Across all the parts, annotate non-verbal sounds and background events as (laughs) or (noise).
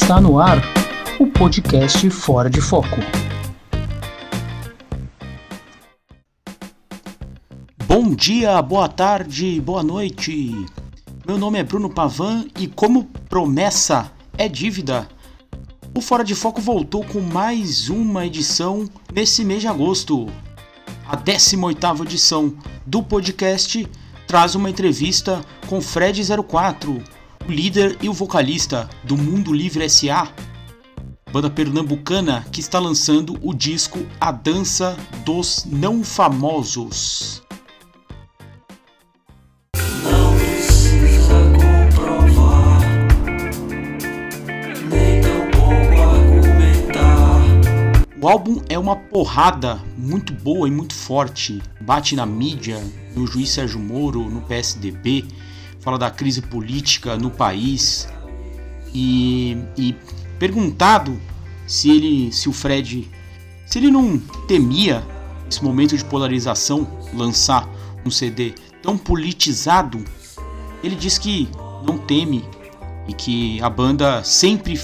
Está no ar o podcast Fora de Foco. Bom dia, boa tarde, boa noite. Meu nome é Bruno Pavan e, como promessa é dívida, o Fora de Foco voltou com mais uma edição nesse mês de agosto. A 18ª edição do podcast traz uma entrevista com Fred04, o líder e o vocalista do Mundo Livre SA, banda pernambucana que está lançando o disco A Dança dos Não Famosos. O álbum é uma porrada muito boa e muito forte. Bate na mídia, no juiz Sérgio Moro, no PSDB, fala da crise política no país. E, e perguntado se ele, se o Fred, se ele não temia esse momento de polarização, lançar um CD tão politizado, ele diz que não teme e que a banda sempre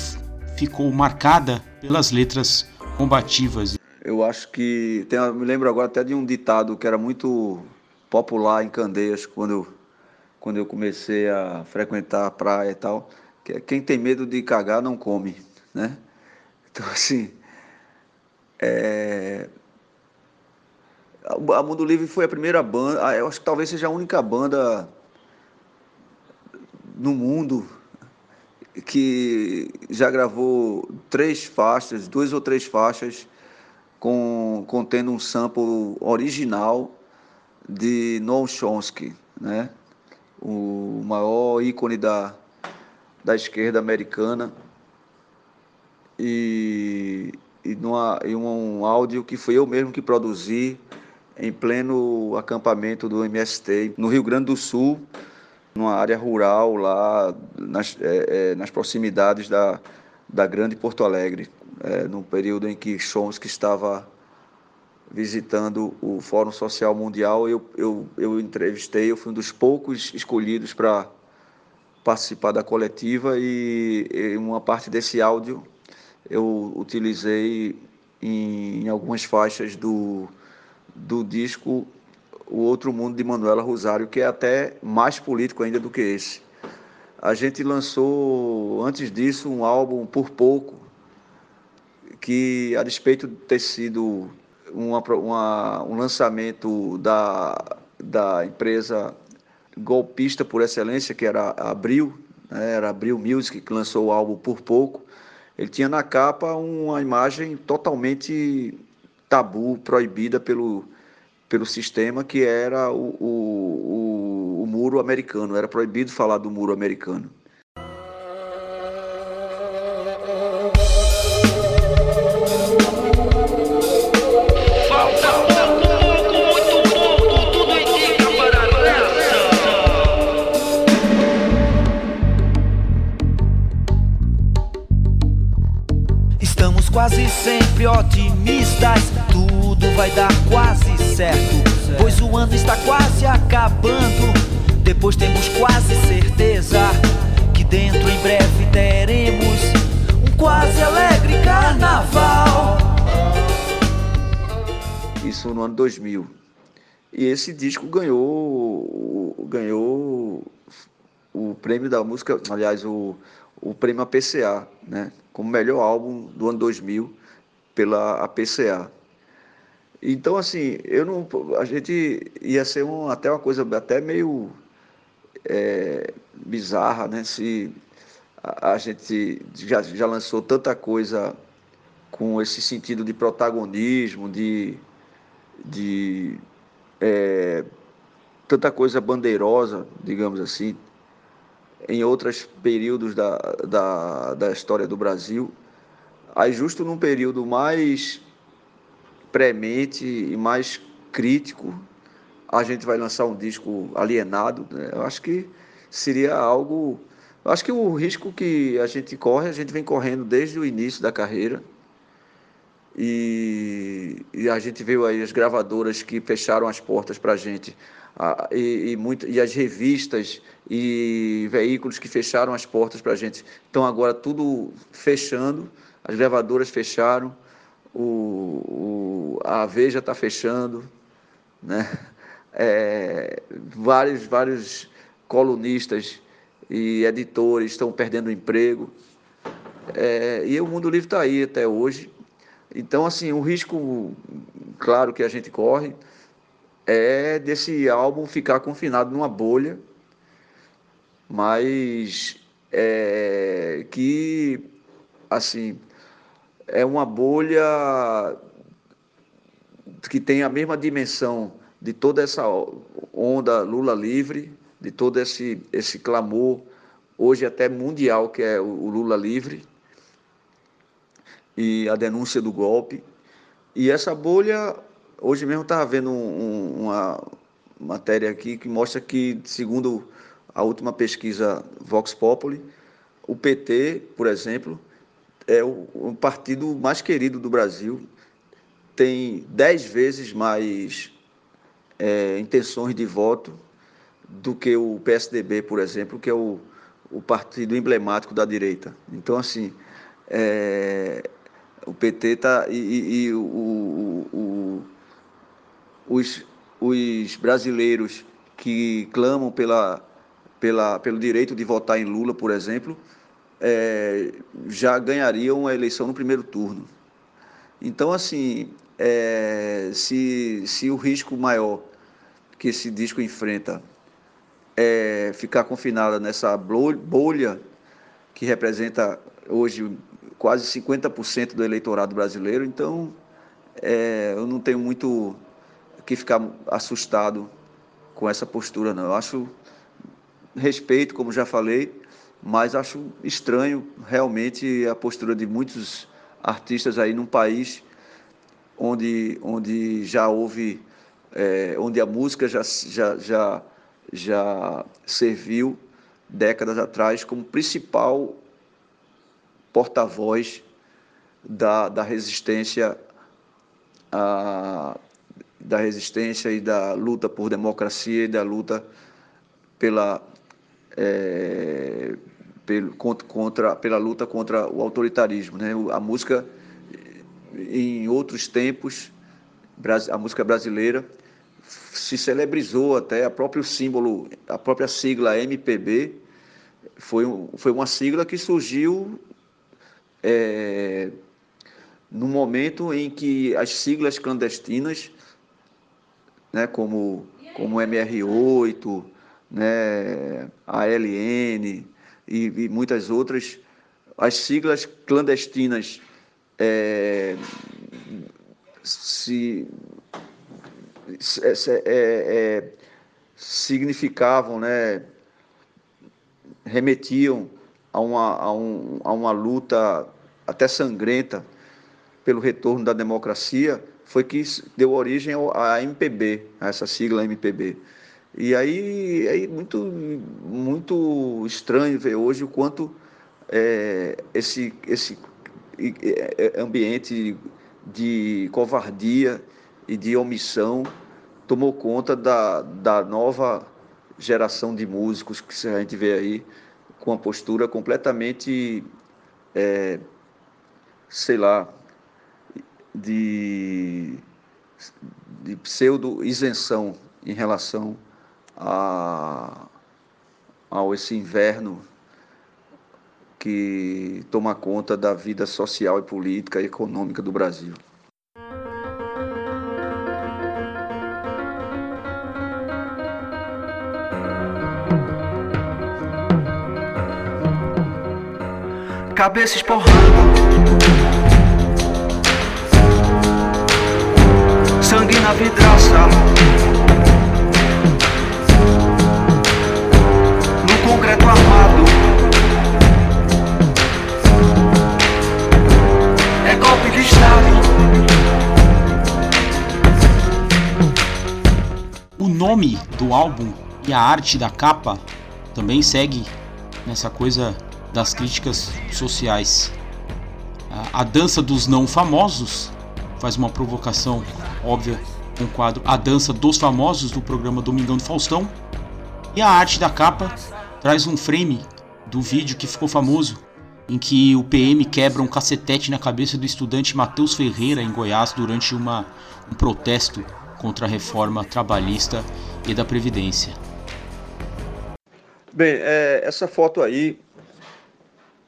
ficou marcada pelas letras combativas. Eu acho que tem, me lembro agora até de um ditado que era muito popular em Candeias quando eu, quando eu comecei a frequentar a praia e tal, que é quem tem medo de cagar não come, né? Então assim, é... a Mundo Livre foi a primeira banda, ah, eu acho que talvez seja a única banda no mundo que já gravou três faixas, duas ou três faixas, com, contendo um sample original de Noam Chomsky, né? O maior ícone da, da esquerda americana. E, e, numa, e um áudio que foi eu mesmo que produzi em pleno acampamento do MST no Rio Grande do Sul, numa área rural lá nas, é, é, nas proximidades da, da grande Porto Alegre, é, período em que Chomsky estava visitando o Fórum Social Mundial, eu, eu, eu entrevistei, eu fui um dos poucos escolhidos para participar da coletiva e, e, uma parte desse áudio eu utilizei em, em algumas faixas do, do disco o Outro Mundo de Manuela Rosário, que é até mais político ainda do que esse. A gente lançou, antes disso, um álbum Por Pouco, que, a despeito de ter sido uma, uma, um lançamento da, da empresa golpista por excelência, que era Abril, né, era Abril Music, que lançou o álbum Por Pouco, ele tinha na capa uma imagem totalmente tabu, proibida pelo, pelo sistema que era o, o, o, o muro americano. Era proibido falar do muro americano. Sempre otimistas vai dar quase certo. Pois o ano está quase acabando. Depois temos quase certeza que dentro em breve teremos um quase alegre carnaval. Isso no ano 2000. E esse disco ganhou ganhou o prêmio da música, aliás, o, o prêmio APCA, né? Como melhor álbum do ano 2000 pela APCA. Então, assim, eu não, a gente ia ser um, até uma coisa até meio é, bizarra, né? Se a, a, gente já, já lançou tanta coisa com esse sentido de protagonismo, de, de é, tanta coisa bandeirosa, digamos assim, em outros períodos da, da, da história do Brasil. Aí, justo num período mais premente e mais crítico, a gente vai lançar um disco alienado. Né? Eu acho que seria algo. Eu acho que o risco que a gente corre, a gente vem correndo desde o início da carreira. E, e a gente viu aí as gravadoras que fecharam as portas para a gente e, e, muito, e as revistas e veículos que fecharam as portas para a gente. Então agora tudo fechando, as gravadoras fecharam, o, o a Veja está fechando, né? É, vários, vários colunistas e editores estão perdendo emprego. É, e o Mundo Livre está aí até hoje. Então, assim, o risco, claro, que a gente corre é desse álbum ficar confinado numa bolha, mas é, que, assim, é uma bolha que tem a mesma dimensão de toda essa onda Lula livre, de todo esse, esse clamor, hoje até mundial, que é o Lula livre, e a denúncia do golpe. E essa bolha, hoje mesmo estava vendo um, uma matéria aqui que mostra que, segundo a última pesquisa Vox Populi, o PT, por exemplo, é o, o partido mais querido do Brasil, tem dez vezes mais é, intenções de voto do que o PSDB, por exemplo, que é o, o partido emblemático da direita. Então, assim, é, o PT está. E, e, e o, o, os, os brasileiros que clamam pela, pela, pelo direito de votar em Lula, por exemplo, é, já ganhariam a eleição no primeiro turno. Então, assim, é, se, se o risco maior que esse disco enfrenta é, ficar confinada nessa bolha que representa hoje quase 50% do eleitorado brasileiro, então é, eu não tenho muito que ficar assustado com essa postura, não. Eu acho respeito, como já falei, mas acho estranho realmente a postura de muitos artistas aí num país onde, onde já houve, é, onde a música já, já, já já serviu décadas atrás como principal porta-voz da, da resistência a, da resistência e da luta por democracia e da luta pela é, pelo, contra, pela luta contra o autoritarismo. Né? A música, em outros tempos, a música brasileira se celebrizou até a próprio símbolo, a própria sigla MPB foi, foi uma sigla que surgiu é, no momento em que as siglas clandestinas, né, como, como MR8, né, ALN e, e muitas outras, as siglas clandestinas é, se é, é, é, significavam, né, remetiam a uma, a, um, a uma luta até sangrenta pelo retorno da democracia, foi que deu origem à MPB, a essa sigla MPB. E aí é muito, muito estranho ver hoje o quanto é, esse, esse ambiente de covardia e de omissão tomou conta da, da nova geração de músicos que a gente vê aí com uma postura completamente, é, sei lá, de, de pseudo-isenção em relação a, ao esse inverno que toma conta da vida social e política e econômica do Brasil. cabeça esporrando. Sangue na vidraça. O nome do álbum e a arte da capa também segue nessa coisa das críticas sociais. A, dança dos não famosos faz uma provocação óbvia com o quadro A Dança dos Famosos do programa Domingão do Faustão. E a arte da capa traz um frame do vídeo que ficou famoso, em que o PM quebra um cacetete na cabeça do estudante Matheus Ferreira em Goiás durante uma, um protesto contra a reforma trabalhista e da Previdência. Bem, é, essa foto aí,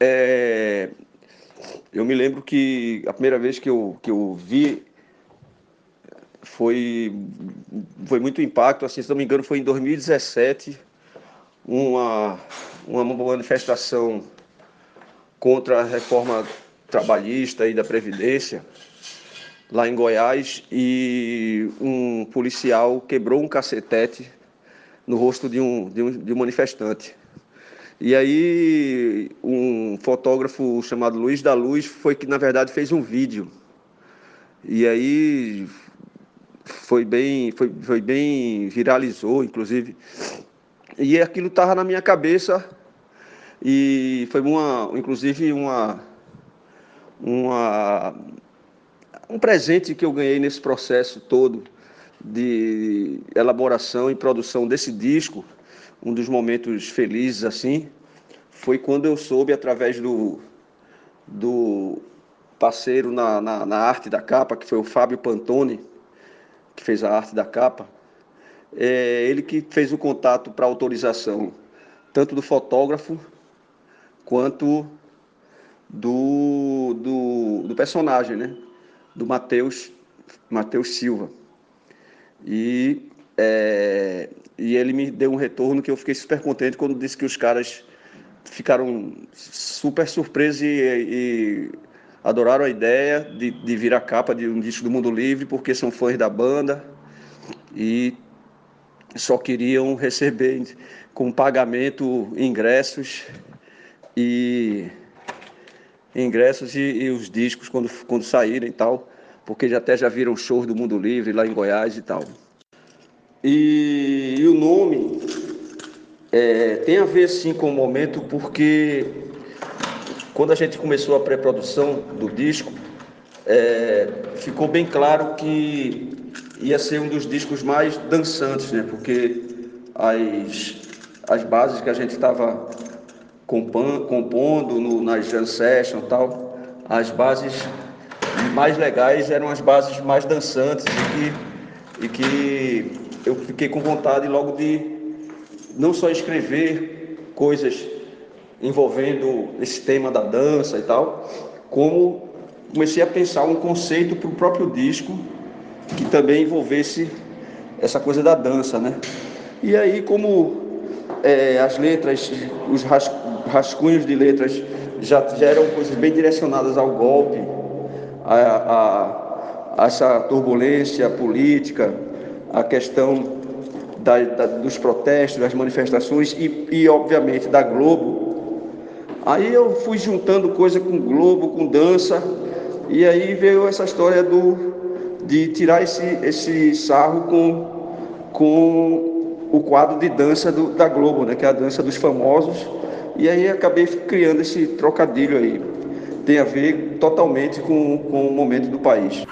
é, eu me lembro que a primeira vez que eu, que eu vi foi, foi muito impacto, assim, se não me engano foi em 2017, uma, uma manifestação contra a reforma trabalhista e da Previdência, lá em Goiás, e um policial quebrou um cacetete no rosto de um, de um, de um manifestante. E aí um fotógrafo chamado Luiz da Luz foi que na verdade fez um vídeo. E aí foi bem, foi, foi bem viralizou, inclusive. E aquilo estava na minha cabeça e foi uma, inclusive uma, uma um presente que eu ganhei nesse processo todo de elaboração e produção desse disco, um dos momentos felizes assim, foi quando eu soube através do, do parceiro na, na, na arte da capa, que foi o Fábio Pantone, que fez a arte da capa, é ele que fez o contato para autorização, tanto do fotógrafo quanto do, do, do personagem, né? do Matheus Mateus Silva. E, é, e ele me deu um retorno que eu fiquei super contente quando disse que os caras ficaram super surpresos e, e adoraram a ideia de, de vir a capa de um disco do Mundo Livre, porque são fãs da banda e só queriam receber com pagamento ingressos e ingressos e, e, os discos quando, quando saírem e tal porque já até já viram shows do Mundo Livre lá em Goiás e tal. E, e o nome é, tem a ver sim com o momento, porque quando a gente começou a pré-produção do disco, é, ficou bem claro que ia ser um dos discos mais dançantes, né? Porque as, as bases que a gente estava compondo no, nas jam session tal, as bases mais legais eram as bases mais dançantes e que, e que eu fiquei com vontade logo de não só escrever coisas envolvendo esse tema da dança e tal, como comecei a pensar um conceito para o próprio disco que também envolvesse essa coisa da dança, né? E aí, como é, as letras, os rascunhos de letras já, já eram coisas bem direcionadas ao golpe, a, a, a essa turbulência política, a questão da, da, dos protestos, das manifestações e, e, obviamente, da Globo. Aí eu fui juntando coisa com Globo, com dança, e aí veio essa história do, de tirar esse, esse sarro com, com o quadro de dança do, da Globo, né, que é a dança dos famosos, e aí acabei criando esse trocadilho aí tem a ver totalmente com, com o momento do país.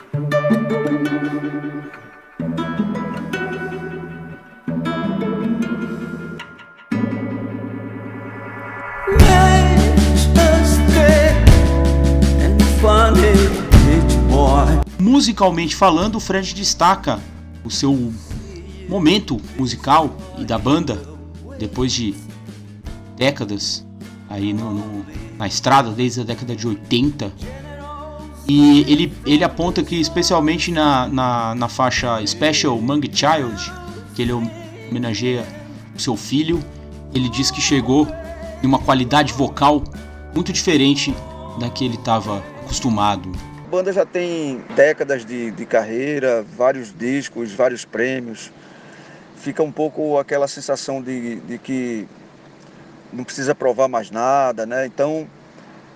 Musicalmente falando, o Fred destaca o seu momento musical e da banda depois de décadas aí no, no, na estrada desde a década de 80. E ele, ele aponta que, especialmente na, na, na faixa Special Mangue Child, que ele homenageia o seu filho, ele diz que chegou em uma qualidade vocal muito diferente da que ele estava acostumado. A banda já tem décadas de, de carreira, vários discos, vários prêmios. Fica um pouco aquela sensação de, de que não precisa provar mais nada, né? Então,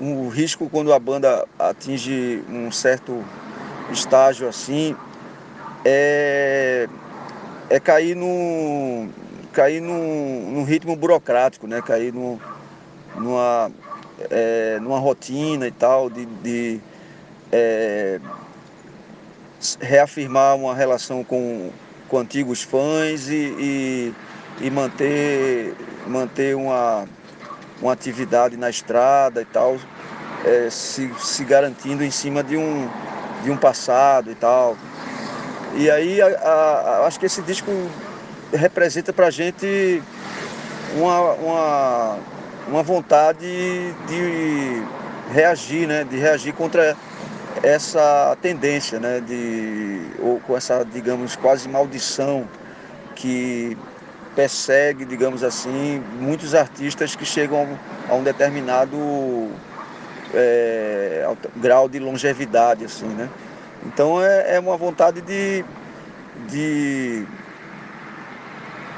o risco quando a banda atinge um certo estágio assim é, é cair num cair num, num ritmo burocrático, né? Cair num, numa é, numa rotina e tal de, de é, reafirmar uma relação com, com antigos fãs e, e, e manter, manter uma, uma atividade na estrada e tal, é, se, se garantindo em cima de um, de um passado e tal. E aí a, a, acho que esse disco representa pra gente uma, uma, uma vontade de reagir, né? De reagir contra essa tendência, né? De, ou com essa, digamos, quase maldição que persegue, digamos assim, muitos artistas que chegam a um determinado é, grau de longevidade, assim, né? Então é, é uma vontade de, de,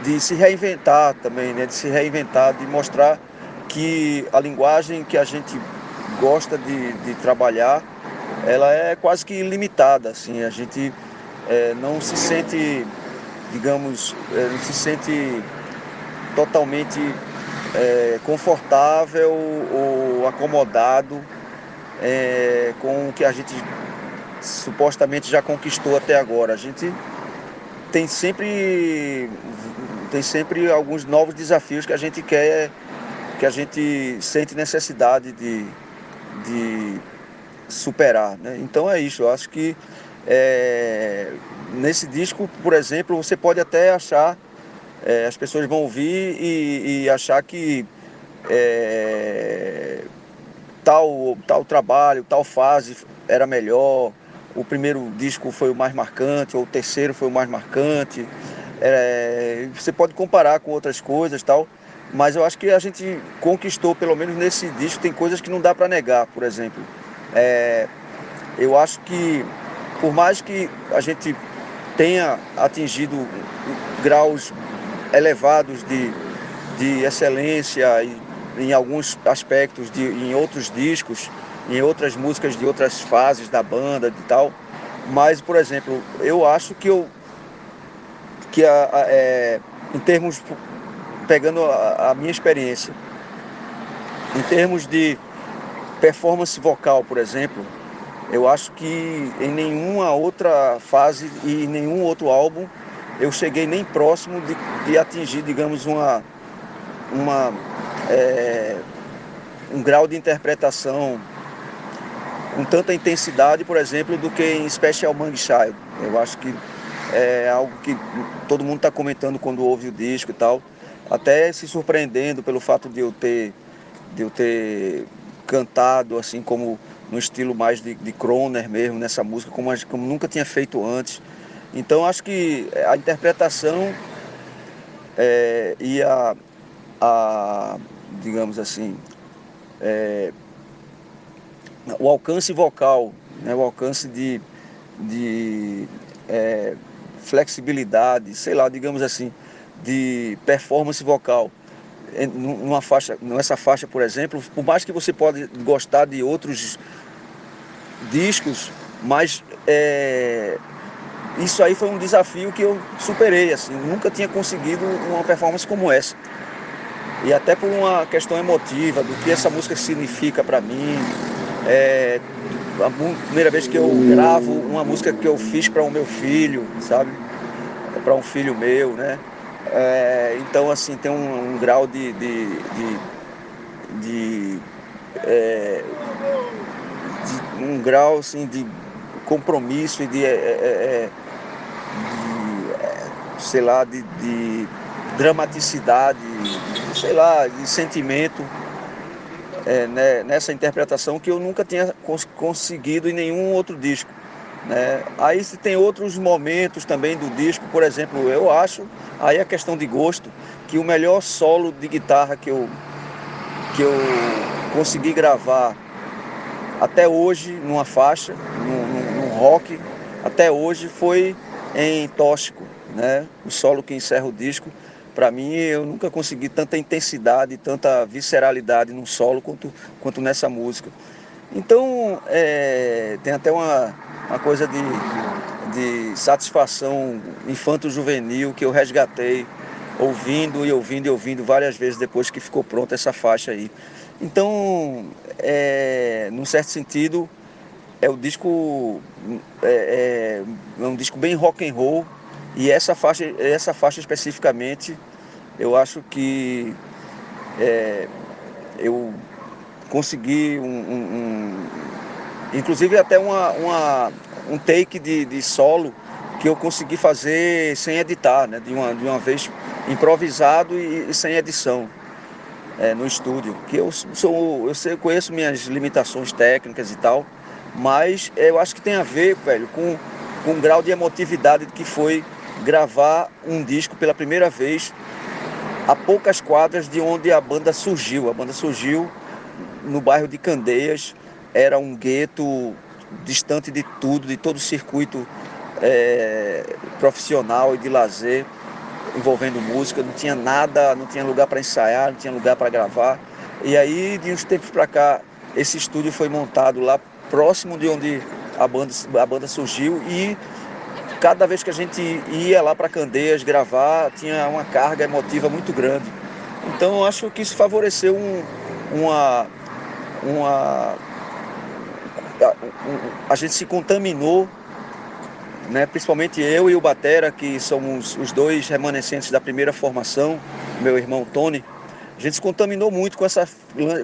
de se reinventar também, né? De se reinventar, de mostrar que a linguagem que a gente gosta de, de trabalhar, ela é quase que ilimitada, assim, a gente é, não se sente, digamos, não se sente totalmente é, confortável ou acomodado é, com o que a gente supostamente já conquistou até agora. A gente tem sempre tem sempre alguns novos desafios que a gente quer que a gente sente necessidade de, de superar. Né? Então é isso, eu acho que é, nesse disco, por exemplo, você pode até achar, é, as pessoas vão ouvir e, e achar que é, tal, tal trabalho, tal fase era melhor, o primeiro disco foi o mais marcante, ou o terceiro foi o mais marcante. É, você pode comparar com outras coisas tal, mas eu acho que a gente conquistou, pelo menos nesse disco, tem coisas que não dá para negar, por exemplo. É, eu acho que, por mais que a gente tenha atingido graus elevados de, de excelência em alguns aspectos, de, em outros discos, em outras músicas de outras fases da banda e tal. Mas, por exemplo, eu acho que eu que a, a, é, em termos pegando a, a, minha experiência, em termos de performance vocal, por exemplo, eu acho que em nenhuma outra fase e em nenhum outro álbum eu cheguei nem próximo de, de atingir, digamos, uma, uma é, um grau de interpretação com tanta intensidade, por exemplo, do que em Special Mangue Child. Eu acho que é algo que todo mundo está comentando quando ouve o disco e tal, até se surpreendendo pelo fato de eu ter, de eu ter cantado assim como no estilo mais de, de Kroner mesmo nessa música, como, como nunca tinha feito antes. Então acho que a interpretação é, e a, a digamos assim, é, o alcance vocal, né, o alcance de, de é, flexibilidade, sei lá, digamos assim, de performance vocal. Numa faixa, nessa faixa, por exemplo, por mais que você pode gostar de outros discos, mas é, isso aí foi um desafio que eu superei, assim, nunca tinha conseguido uma performance como essa e até por uma questão emotiva do que essa música significa para mim. É a primeira vez que eu gravo uma música que eu fiz para o meu filho, sabe? Para um filho meu, né? É, então, assim, tem um, um grau de, de, de, de, é, de, um grau assim, de compromisso e de, é, é, de sei lá, de, de dramaticidade, sei lá, de sentimento é, né, nessa interpretação que eu nunca tinha cons conseguido em nenhum outro disco. Né? Aí se tem outros momentos também do disco, por exemplo, eu acho, aí a questão de gosto, que o melhor solo de guitarra que eu, que eu consegui gravar até hoje numa faixa, num, num rock, até hoje foi em Tóxico, né? o solo que encerra o disco para mim, eu nunca consegui tanta intensidade, tanta visceralidade num solo quanto, quanto nessa música. Então, é, tem até uma, uma coisa de, de satisfação infanto-juvenil que eu resgatei ouvindo e ouvindo e ouvindo várias vezes depois que ficou pronta essa faixa aí. Então, é, num certo sentido, é o disco é, é, é, um disco bem rock and roll. E essa faixa essa faixa especificamente eu acho que é, eu consegui um, um, um, inclusive até uma, uma um take de, de, solo que eu consegui fazer sem editar né? De uma de uma vez improvisado e, e sem edição é, no estúdio que eu sou eu sei, conheço minhas limitações técnicas e tal mas eu acho que tem a ver, velho, com, com o grau de emotividade que foi gravar um disco pela primeira vez a poucas quadras de onde a banda surgiu. A banda surgiu no bairro de Candeias, era um gueto distante de tudo, de todo o circuito é, profissional e de lazer envolvendo música, não tinha nada, não tinha lugar para ensaiar, não tinha lugar para gravar. E aí, de uns tempos para cá, esse estúdio foi montado lá próximo de onde a banda, a banda surgiu e cada vez que a gente ia lá para Candeias gravar, tinha uma carga emotiva muito grande. Então eu acho que isso favoreceu um, uma, uma a, a gente se contaminou, né? principalmente eu e o Batera, que somos os dois remanescentes da primeira formação, meu irmão Tony, a gente se contaminou muito com, essa,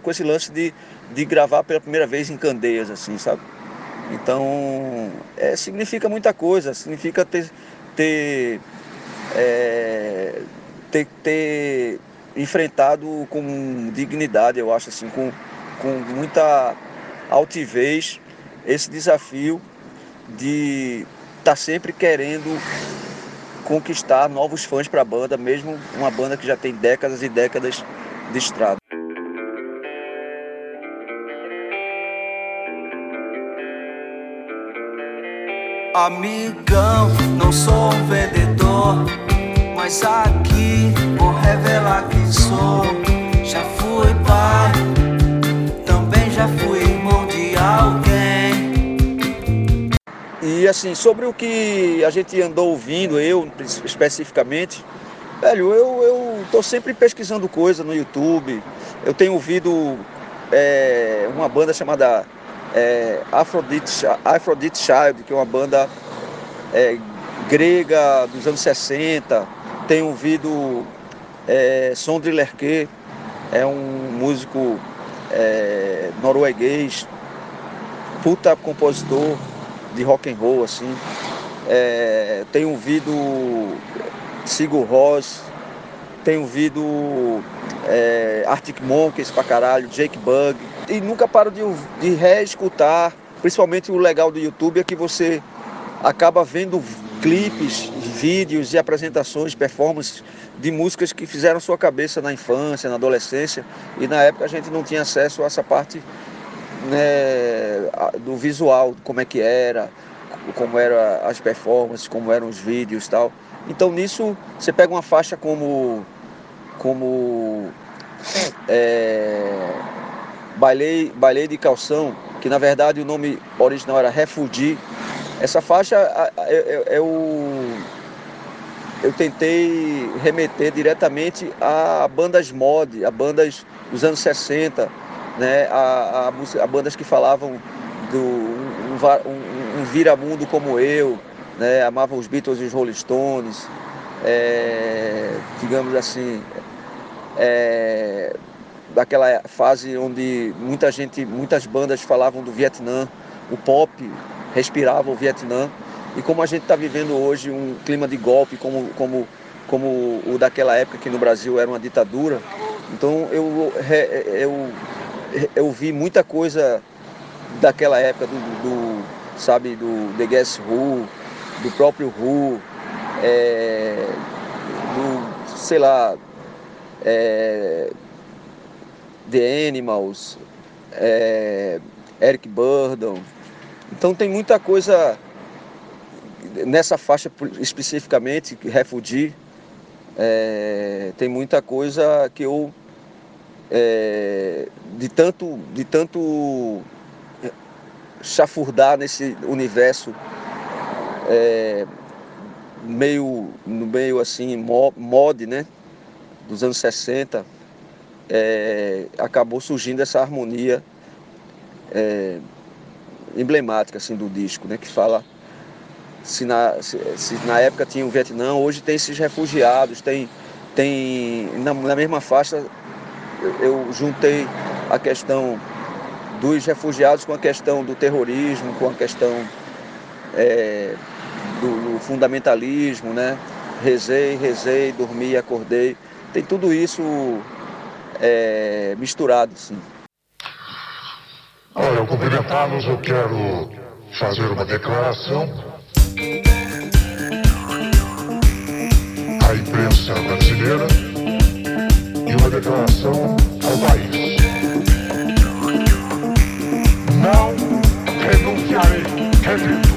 com esse lance de, de gravar pela primeira vez em Candeias, assim, sabe? Então, é, significa muita coisa, significa ter, ter, é, ter, ter enfrentado com dignidade, eu acho, assim, com, com muita altivez esse desafio de tá sempre querendo conquistar novos fãs para a banda, mesmo uma banda que já tem décadas e décadas de estrada. Amigão, não sou um vendedor, mas aqui vou revelar quem sou. Já fui pai, E assim, sobre o que a gente andou ouvindo, eu especificamente, Velho, eu, eu sempre pesquisando coisa no YouTube. Eu tenho ouvido é, uma banda chamada é, Aphrodite, Aphrodite Child, que é uma banda é, grega dos anos 60. Tenho ouvido é, Sondre é um músico é, norueguês, puta compositor de rock and roll, assim. É, tenho ouvido Sigur Ross, tenho ouvido é, Arctic Monkeys pra caralho, Jake Bug, e nunca paro de, de reescutar, principalmente o legal do YouTube é que você acaba vendo clipes, vídeos e apresentações, performances de músicas que fizeram sua cabeça na infância, na adolescência, e na época a gente não tinha acesso a essa parte né, do visual, como é que era, como eram as performances, como eram os vídeos tal. Então nisso você pega uma faixa como como é, bailei, bailei de calção, que na verdade o nome original era Refugee. Essa faixa eu, eu, eu tentei remeter diretamente a bandas mod, a bandas dos anos 60, né, a, a, a bandas que falavam do um, um, um viramundo como eu, né, amavam os Beatles e os Rolling Stones, é, digamos assim, é, daquela fase onde muita gente, muitas bandas falavam do Vietnã, o pop respirava o Vietnã, e como a gente está vivendo hoje um clima de golpe, como, como, como o daquela época que no Brasil era uma ditadura, então eu, eu, eu vi muita coisa daquela época do, do sabe, do The Guess Who, do próprio Who, é, do, sei lá, é, The Animals, é, Eric Burdon. Então tem muita coisa nessa faixa especificamente, Refugee, é, tem muita coisa que eu é, de tanto de tanto chafurdar nesse universo é, meio, no meio assim, mod, né? Dos anos 60, é, acabou surgindo essa harmonia é, emblemática assim do disco, né? Que fala se na, se, se na época tinha o Vietnã, hoje tem esses refugiados, tem, tem na, na mesma faixa eu, juntei a questão dos refugiados com a questão do terrorismo, com a questão é, do, do, fundamentalismo, né? Rezei, rezei, dormi, acordei. Tem tudo isso é, misturado, sim. Olha, eu cumprimentá-los, eu quero fazer uma declaração. À imprensa brasileira declaração ao país. Não renunciarei, repito,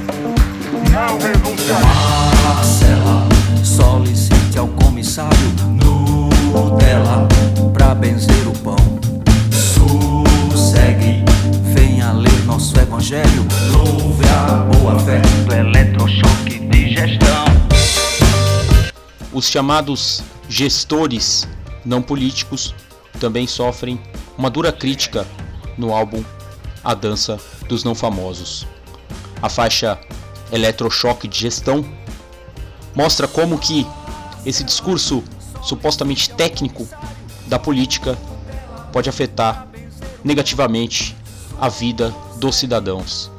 não renunciarei. Marcela, solicite ao comissário Nutella pra benzer o pão. Sossegue, venha ler nosso evangelho. Louve a boa fé do eletrochoque de gestão. Os chamados gestores não políticos também sofrem uma dura crítica no álbum A Dança dos Não Famosos. A faixa Eletrochoque de Gestão mostra como que esse discurso supostamente técnico da política pode afetar negativamente a vida dos cidadãos.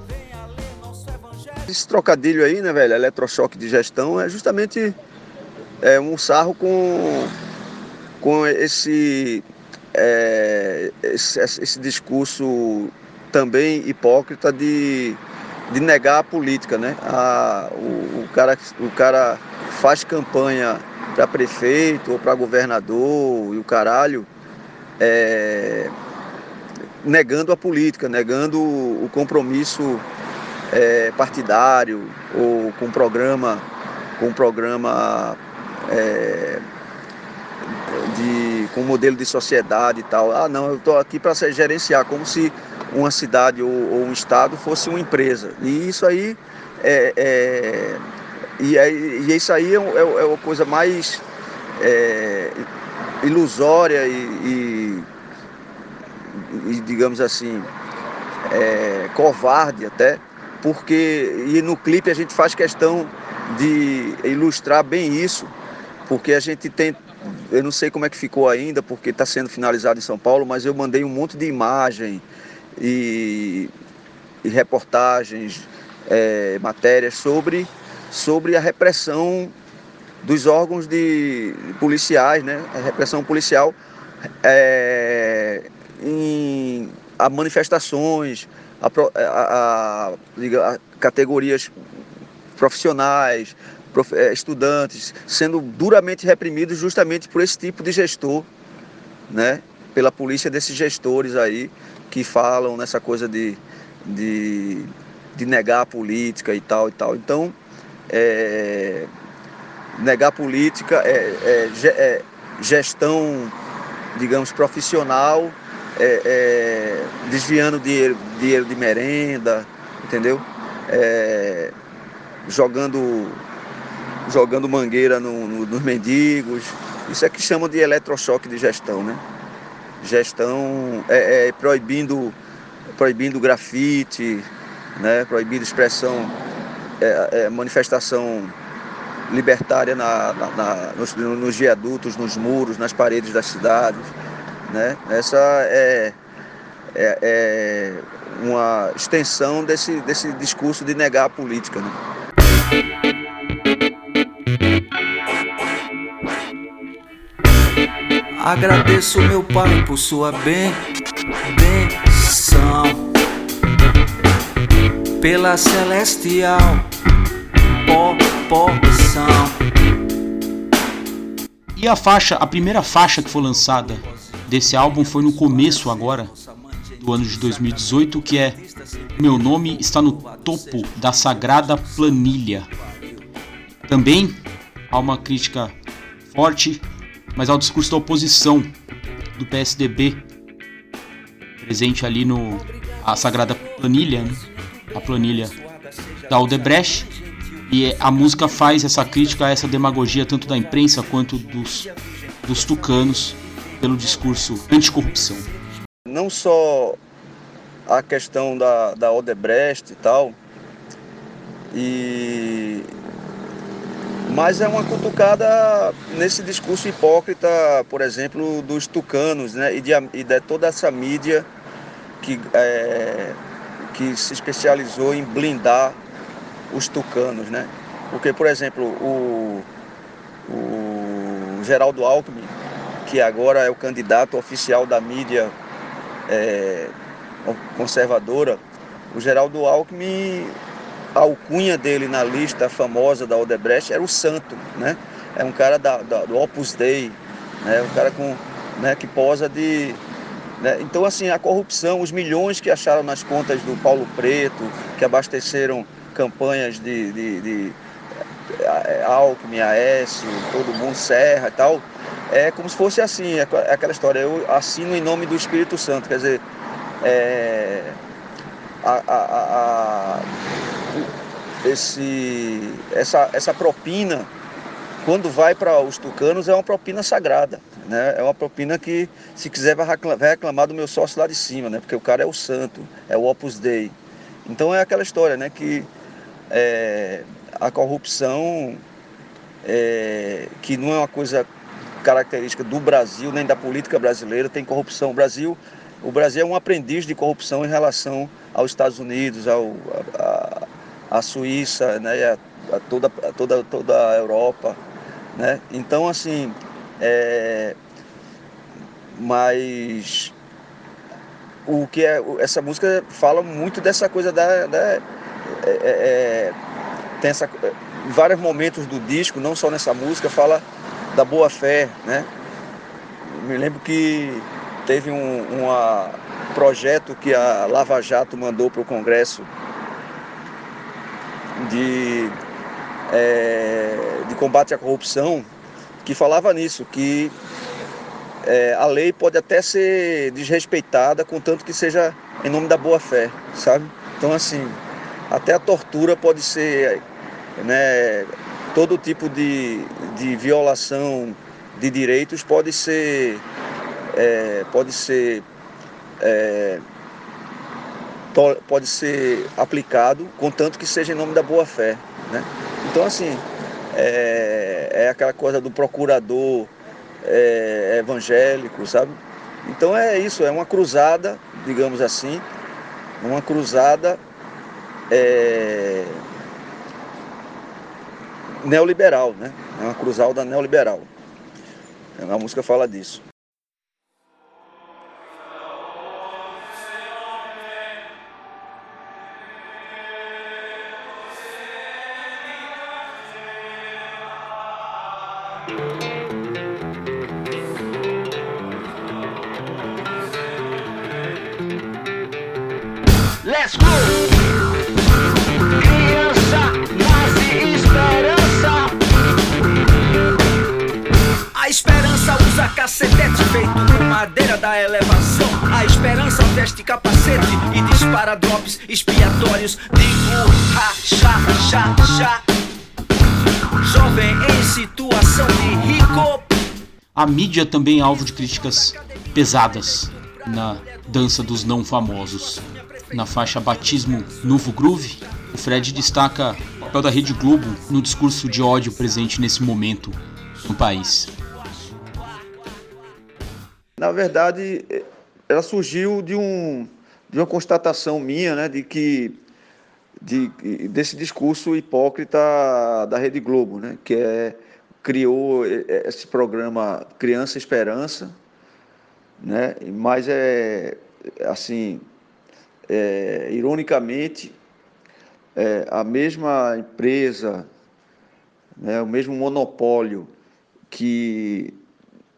Esse trocadilho aí, né, velho, eletrochoque de gestão é justamente é, um sarro com, com esse, é, esse, esse discurso também hipócrita de, de negar a política, né? A, o, o, cara, o cara faz campanha para prefeito ou para governador e o caralho, é, negando a política, negando o compromisso é, partidário ou com programa, com programa é, de, com modelo de sociedade e tal. Ah, não, eu estou aqui para gerenciar, como se uma cidade ou, ou, um estado fosse uma empresa. E isso aí é, é e, e, isso aí é, é, é uma coisa mais é, ilusória e, e, e, digamos assim, é, covarde até, porque e no clipe a gente faz questão de ilustrar bem isso, porque a gente tem eu não sei como é que ficou ainda, porque está sendo finalizado em São Paulo, mas eu mandei um monte de imagem e, e reportagens, é, matérias sobre, sobre a repressão dos órgãos de, policiais, né? a repressão policial é, em a manifestações, a, a, a, a categorias profissionais, estudantes sendo duramente reprimidos justamente por esse tipo de gestor, né? Pela polícia desses gestores aí que falam nessa coisa de, de, de negar a política e tal e tal. Então, é, negar política é, é, é, gestão, digamos, profissional, é, é, desviando dinheiro, dinheiro de merenda, entendeu? É, jogando jogando mangueira no, no, nos mendigos. Isso é que chamam de eletrochoque de gestão, né? Gestão é, é proibindo, proibindo grafite, né? proibindo expressão, é, é, manifestação libertária na, na, na nos, nos, viadutos, nos muros, nas paredes das cidades. Né? Essa é, é, é uma extensão desse, desse discurso de negar a política. Né? Agradeço meu Pai por sua benção, pela celestial porção. E a faixa, a primeira faixa que foi lançada desse álbum foi no começo agora do ano de 2018, que é Meu nome está no topo da sagrada planilha. Também há uma crítica forte mas ao discurso da oposição do PSDB, presente ali no a sagrada planilha, né? a planilha da Odebrecht, e a música faz essa crítica a essa demagogia tanto da imprensa quanto dos, dos tucanos pelo discurso anticorrupção. Não só a questão da, da Odebrecht e tal. E mas é uma cutucada nesse discurso hipócrita, por exemplo, dos tucanos, né? E de, e de toda essa mídia que, é, que se especializou em blindar os tucanos, né? Porque, por exemplo, o, o Geraldo Alckmin, que agora é o candidato oficial da mídia é, conservadora, o Geraldo Alckmin, a alcunha dele na lista famosa da Odebrecht era o santo, né? É um cara da, da, do Opus Dei, né? um cara com, né, que posa de... Né? Então, assim, a corrupção, os milhões que acharam nas contas do Paulo Preto, que abasteceram campanhas de, de, de é, Alckmin, Aécio, todo mundo, Serra e tal, é como se fosse assim, é, é aquela história, eu assino em nome do Espírito Santo, quer dizer, é, a, a, a, esse, essa, essa propina, quando vai para os tucanos, é uma propina sagrada. Né? É uma propina que, se quiser, vai reclamar do meu sócio lá de cima, né? porque o cara é o santo, é o Opus Dei. Então é aquela história né? que é, a corrupção, é, que não é uma coisa característica do Brasil, nem da política brasileira, tem corrupção. O Brasil, o Brasil é um aprendiz de corrupção em relação aos Estados Unidos, ao, a, a Suíça, né, a, a toda, a toda, toda a Europa. Né? Então, assim, é, mas o que é essa música fala muito dessa coisa da, da é, é, é tem essa em vários momentos do disco não só nessa música fala da boa fé, né? Me lembro que teve um uma projeto que a Lava Jato mandou para o Congresso de, é, de combate à corrupção, que falava nisso, que é, a lei pode até ser desrespeitada, contanto que seja em nome da boa fé, sabe? Então, assim, até a tortura pode ser né, todo tipo de, de violação de direitos pode ser, é, pode ser é, pode ser aplicado, contanto que seja em nome da boa fé. Né? Então, assim, é, é aquela coisa do procurador é, evangélico, sabe? Então é isso, é uma cruzada, digamos assim, uma cruzada é, neoliberal, né? É uma cruzada neoliberal. A música fala disso. A mídia também é alvo de críticas pesadas na dança dos não famosos. Na faixa Batismo Novo Groove, o Fred destaca o papel da Rede Globo no discurso de ódio presente nesse momento no país. Na verdade, ela surgiu de, um, de uma constatação minha, né, de que de, desse discurso hipócrita da Rede Globo, né, que é, criou esse programa Criança Esperança, né, mas é assim é, ironicamente, é, a mesma empresa, né, o mesmo monopólio que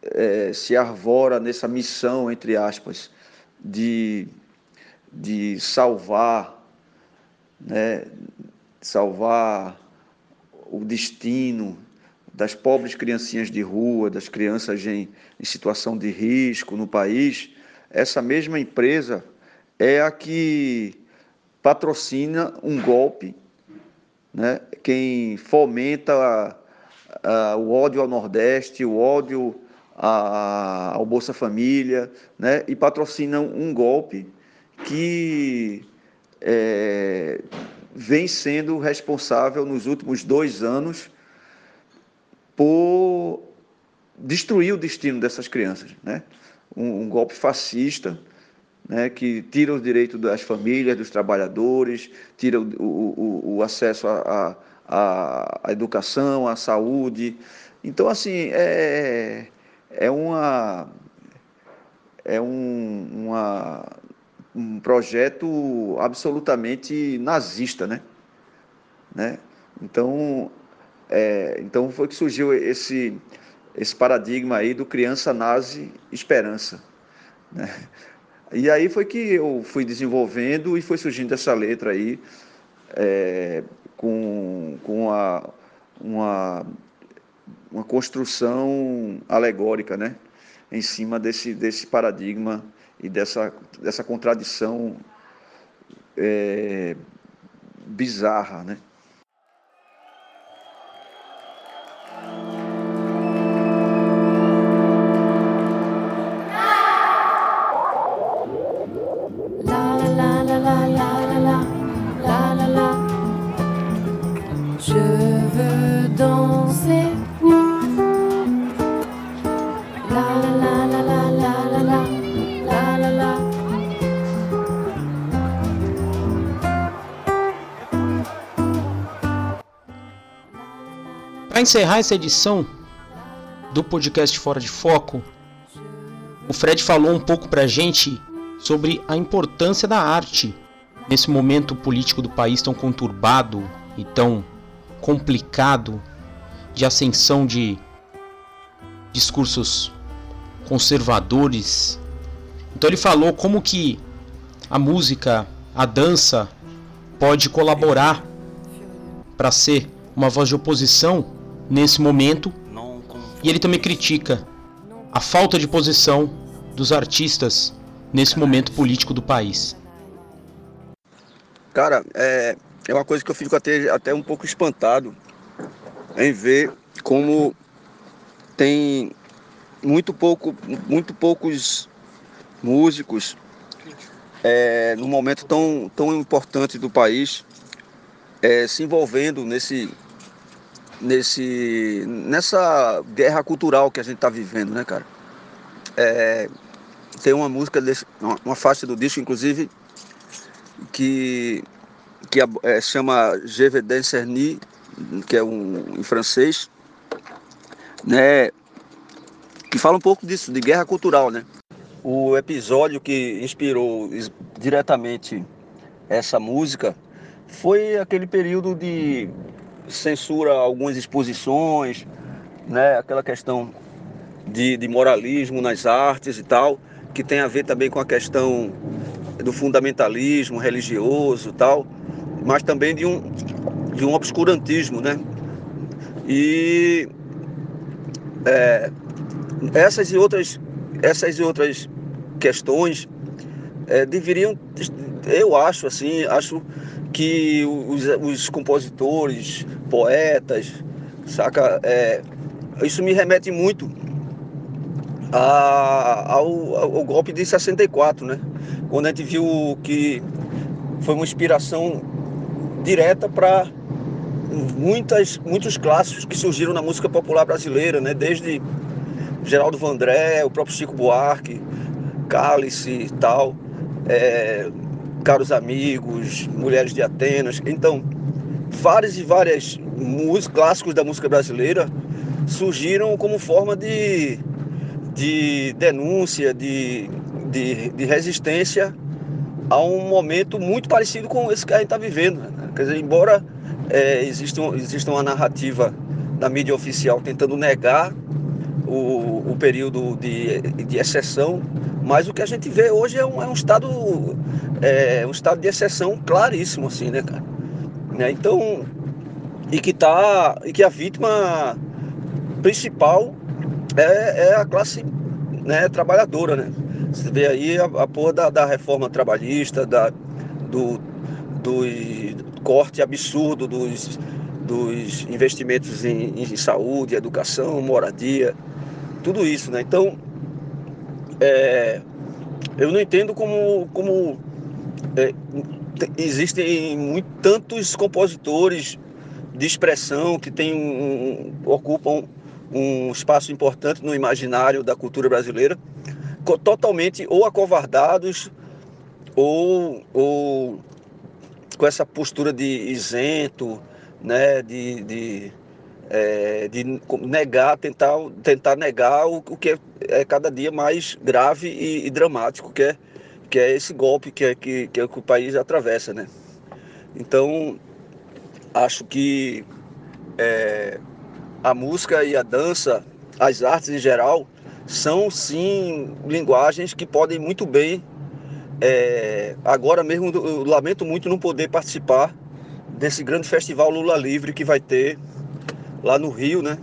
é, se arvora nessa missão, entre aspas, de, de salvar, né, salvar o destino das pobres criancinhas de rua, das crianças em, em situação de risco no país, essa mesma empresa é a que patrocina um golpe, né? quem fomenta a, a, o ódio ao Nordeste, o ódio a, ao Bolsa Família, né? e patrocina um golpe que é, vem sendo responsável nos últimos dois anos por destruir o destino dessas crianças. Né? Um, um golpe fascista né, que tira os direitos das famílias, dos trabalhadores, tira o, o, o acesso à, à, educação, à saúde. Então, assim, é, é uma. É um, uma, um projeto absolutamente nazista, né? né? Então, é, então foi que surgiu esse, esse paradigma aí do criança nazi esperança. Né? E aí foi que eu fui desenvolvendo e foi surgindo essa letra aí é, com, com uma, uma, uma construção alegórica, né? Em cima desse, desse paradigma e dessa, dessa contradição é, bizarra, né? Encerrar essa edição do podcast Fora de Foco, o Fred falou um pouco pra gente sobre a importância da arte nesse momento político do país tão conturbado e tão complicado de ascensão de discursos conservadores. Então ele falou como que a música, a dança pode colaborar para ser uma voz de oposição nesse momento. E ele também critica a falta de posição dos artistas nesse momento político do país. Cara, é, é uma coisa que eu fico até, até um pouco espantado em ver como tem muito pouco, muito poucos músicos é, num momento tão, tão importante do país é, se envolvendo nesse, nesse, nessa guerra cultural que a gente está vivendo, né, cara? É, tem uma música, desse, uma faixa do disco, inclusive, que, que é, chama Je danser que é um em francês, né? Que fala um pouco disso, de guerra cultural, né? O episódio que inspirou diretamente essa música foi aquele período de censura algumas exposições, né? aquela questão de, de moralismo nas artes e tal, que tem a ver também com a questão do fundamentalismo religioso e tal, mas também de um, de um obscurantismo, né? E é, essas e outras essas e outras questões é, deveriam, eu acho assim, acho que os, os compositores, poetas, saca? É, isso me remete muito a, ao, ao, golpe de 64, né? Quando a gente viu que foi uma inspiração direta para muitas muitos clássicos que surgiram na música popular brasileira, né? Desde Geraldo Vandré, o próprio Chico Buarque, Cálice e tal. É, Caros Amigos, Mulheres de Atenas. Então, várias e várias músicas, clássicos da música brasileira surgiram como forma de, de denúncia, de, de, de resistência a um momento muito parecido com esse que a gente está vivendo. Né? Quer dizer, embora é, exista, exista uma narrativa da mídia oficial tentando negar o, o período de, de exceção, mas o que a gente vê hoje é um, é um estado é, um estado de exceção claríssimo, assim, né, cara? Né? Então, e que tá, e que a vítima principal é, é a classe né, trabalhadora, né? Você vê aí a, a porra da, da reforma trabalhista, da, do, do corte absurdo dos, dos investimentos em, em saúde, educação, moradia, tudo isso, né? Então, é, eu não entendo como, como é, existem muito, tantos compositores de expressão que tem um, ocupam um espaço importante no imaginário da cultura brasileira, totalmente ou acovardados ou, ou com essa postura de isento, né, de, de, é, de negar, tentar, tentar negar o, o que é, é, cada dia mais grave e, e, dramático, que é, que é esse golpe que é, que, que é o que o país atravessa. Né? Então, acho que é, a música e a dança, as artes em geral, são sim linguagens que podem muito bem. É, agora mesmo eu lamento muito não poder participar desse grande festival Lula Livre que vai ter lá no Rio, né?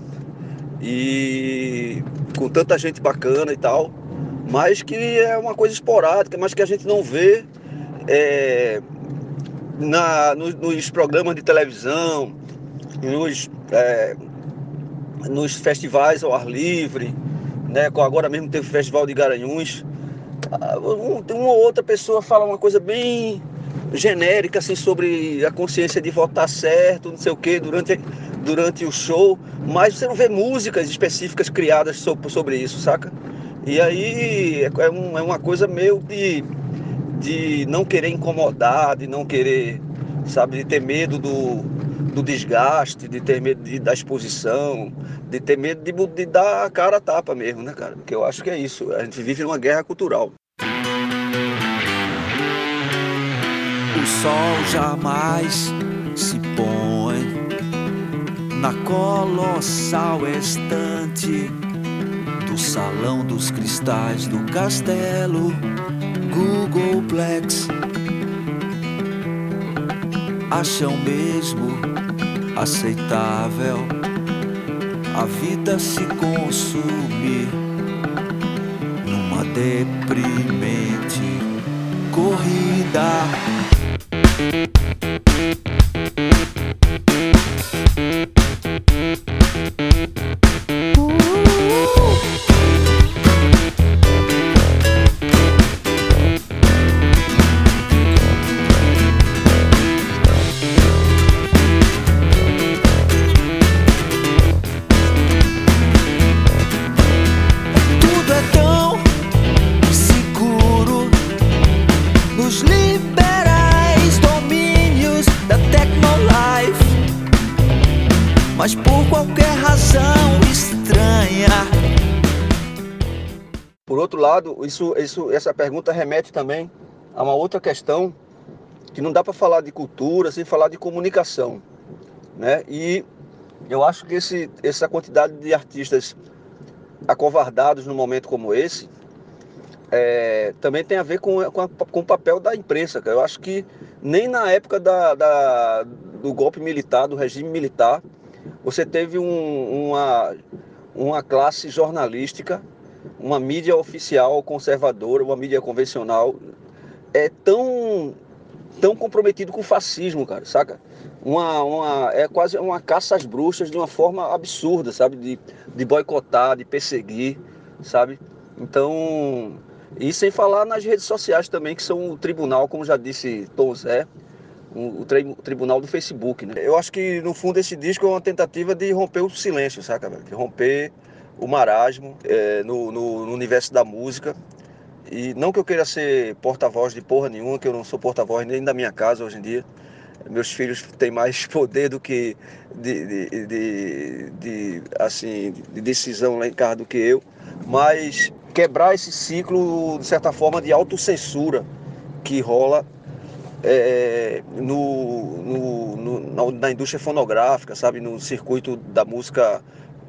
E com tanta gente bacana e tal, mas que é uma coisa esporádica, mas que a gente não vê é, na, nos, nos, programas de televisão, nos, é, nos festivais ao ar livre, né? Agora mesmo teve o Festival de Garanhuns. Ah, uma ou outra pessoa fala uma coisa bem genérica assim sobre a consciência de votar certo, não sei o que durante durante o show, mas você não vê músicas específicas criadas sobre, isso, saca? E aí é, é, um, é uma coisa meio de, de não querer incomodar, de não querer, sabe, de ter medo do, do desgaste, de ter medo de, da exposição, de ter medo de, de dar a cara a tapa mesmo, né, cara? Porque eu acho que é isso. A gente vive numa guerra cultural. O sol jamais se põe na colossal estante do salão dos cristais do castelo Googleplex. Acham mesmo aceitável a vida se consumir numa deprimente corrida. Thank you. Lado, isso, isso, essa pergunta remete também a uma outra questão que não dá para falar de cultura sem falar de comunicação, né? E eu acho que esse, essa quantidade de artistas acovardados num momento como esse é, também tem a ver com, com, a, com, o papel da imprensa. Eu acho que nem na época da, da, do golpe militar, do regime militar, você teve um, uma, uma classe jornalística uma mídia oficial conservadora, uma mídia convencional, é tão tão comprometido com o fascismo, cara, saca? Uma, uma, é quase uma caça às bruxas de uma forma absurda, sabe? De, de boicotar, de perseguir, sabe? Então, e sem falar nas redes sociais também, que são o tribunal, como já disse Tom Zé, o, o, tribunal do Facebook, né? Eu acho que, no fundo, esse disco é uma tentativa de romper o silêncio, saca? De romper o marasmo é, no, no, no, universo da música. E não que eu queira ser porta-voz de porra nenhuma, que eu não sou porta-voz nem da minha casa hoje em dia. Meus filhos têm mais (laughs) poder do que de, de, de, de assim, de decisão lá em casa do que eu. Mas quebrar esse ciclo, de certa forma, de autocensura que rola é, no, no, no, na indústria fonográfica, sabe, no circuito da música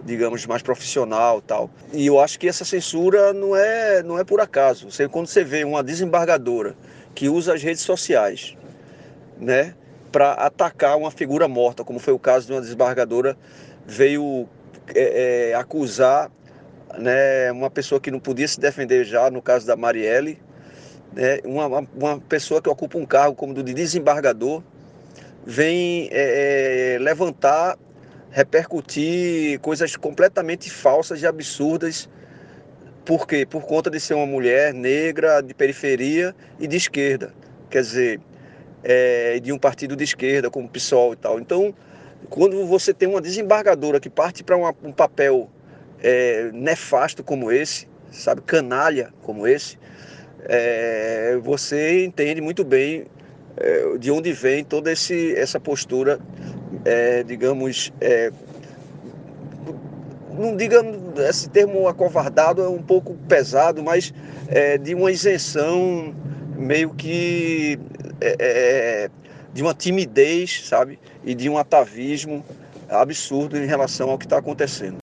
digamos, mais profissional tal. E eu acho que essa censura não é, não é por acaso. Você, quando você vê uma desembargadora que usa as redes sociais, né, para atacar uma figura morta, como foi o caso de uma desembargadora, veio é, é, acusar né, uma pessoa que não podia se defender já, no caso da Marielle, né, uma, uma pessoa que ocupa um cargo como do de desembargador, vem é, é levantar repercutir coisas completamente falsas e absurdas. Por quê? Por conta de ser uma mulher negra, de periferia e de esquerda. quer dizer, é, de um partido de esquerda, como o PSOL e tal. Então, quando você tem uma desembargadora que parte para um papel é, nefasto como esse, sabe, canalha como esse, é, você entende muito bem é, de onde vem toda esse, essa postura, é, digamos, é, não diga esse termo acovardado é um pouco pesado, mas é, de uma isenção meio que é, de uma timidez, sabe, e de um atavismo absurdo em relação ao que está acontecendo.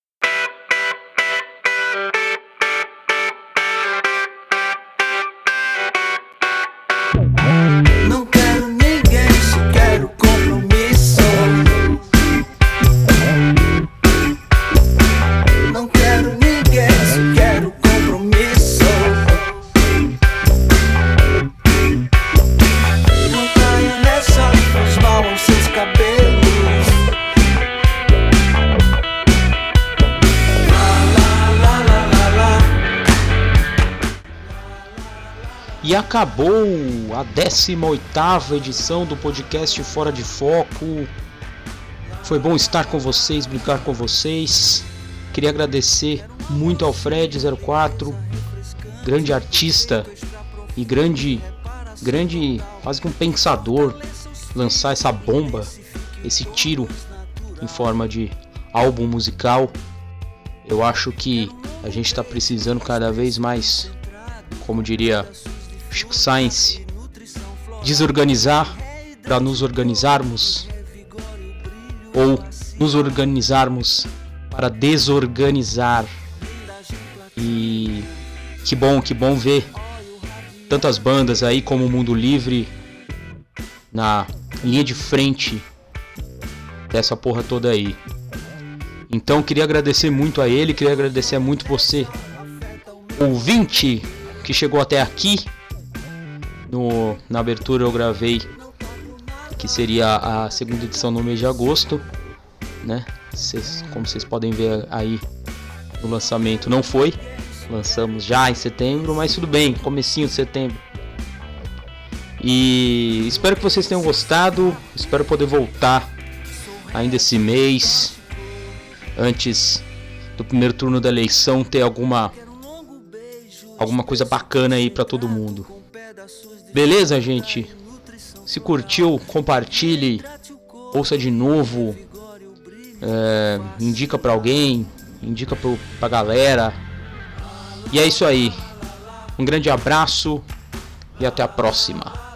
Acabou a 18ª edição do podcast Fora de Foco. Foi bom estar com vocês, brincar com vocês. Queria agradecer muito ao Fred04, grande artista e grande grande quase que um pensador lançar essa bomba, esse tiro em forma de álbum musical. Eu acho que a gente está precisando cada vez mais, como diria Science, desorganizar para nos organizarmos ou nos organizarmos para desorganizar. E que bom, que bom ver tantas bandas aí como o Mundo Livre na linha de frente dessa porra toda aí. Então queria agradecer muito a ele, queria agradecer muito você, ouvinte, que chegou até aqui no, na abertura eu gravei que seria a segunda edição no mês de agosto, né? Cês, como vocês podem ver aí no lançamento não foi, lançamos já em setembro, mas tudo bem, comecinho de setembro. E espero que vocês tenham gostado, espero poder voltar ainda esse mês, antes do primeiro turno da eleição, ter alguma alguma coisa bacana aí para todo mundo. Beleza, gente? Se curtiu, compartilhe, ouça de novo, é, indica para alguém, indica pro, pra galera. E é isso aí. Um grande abraço e até a próxima.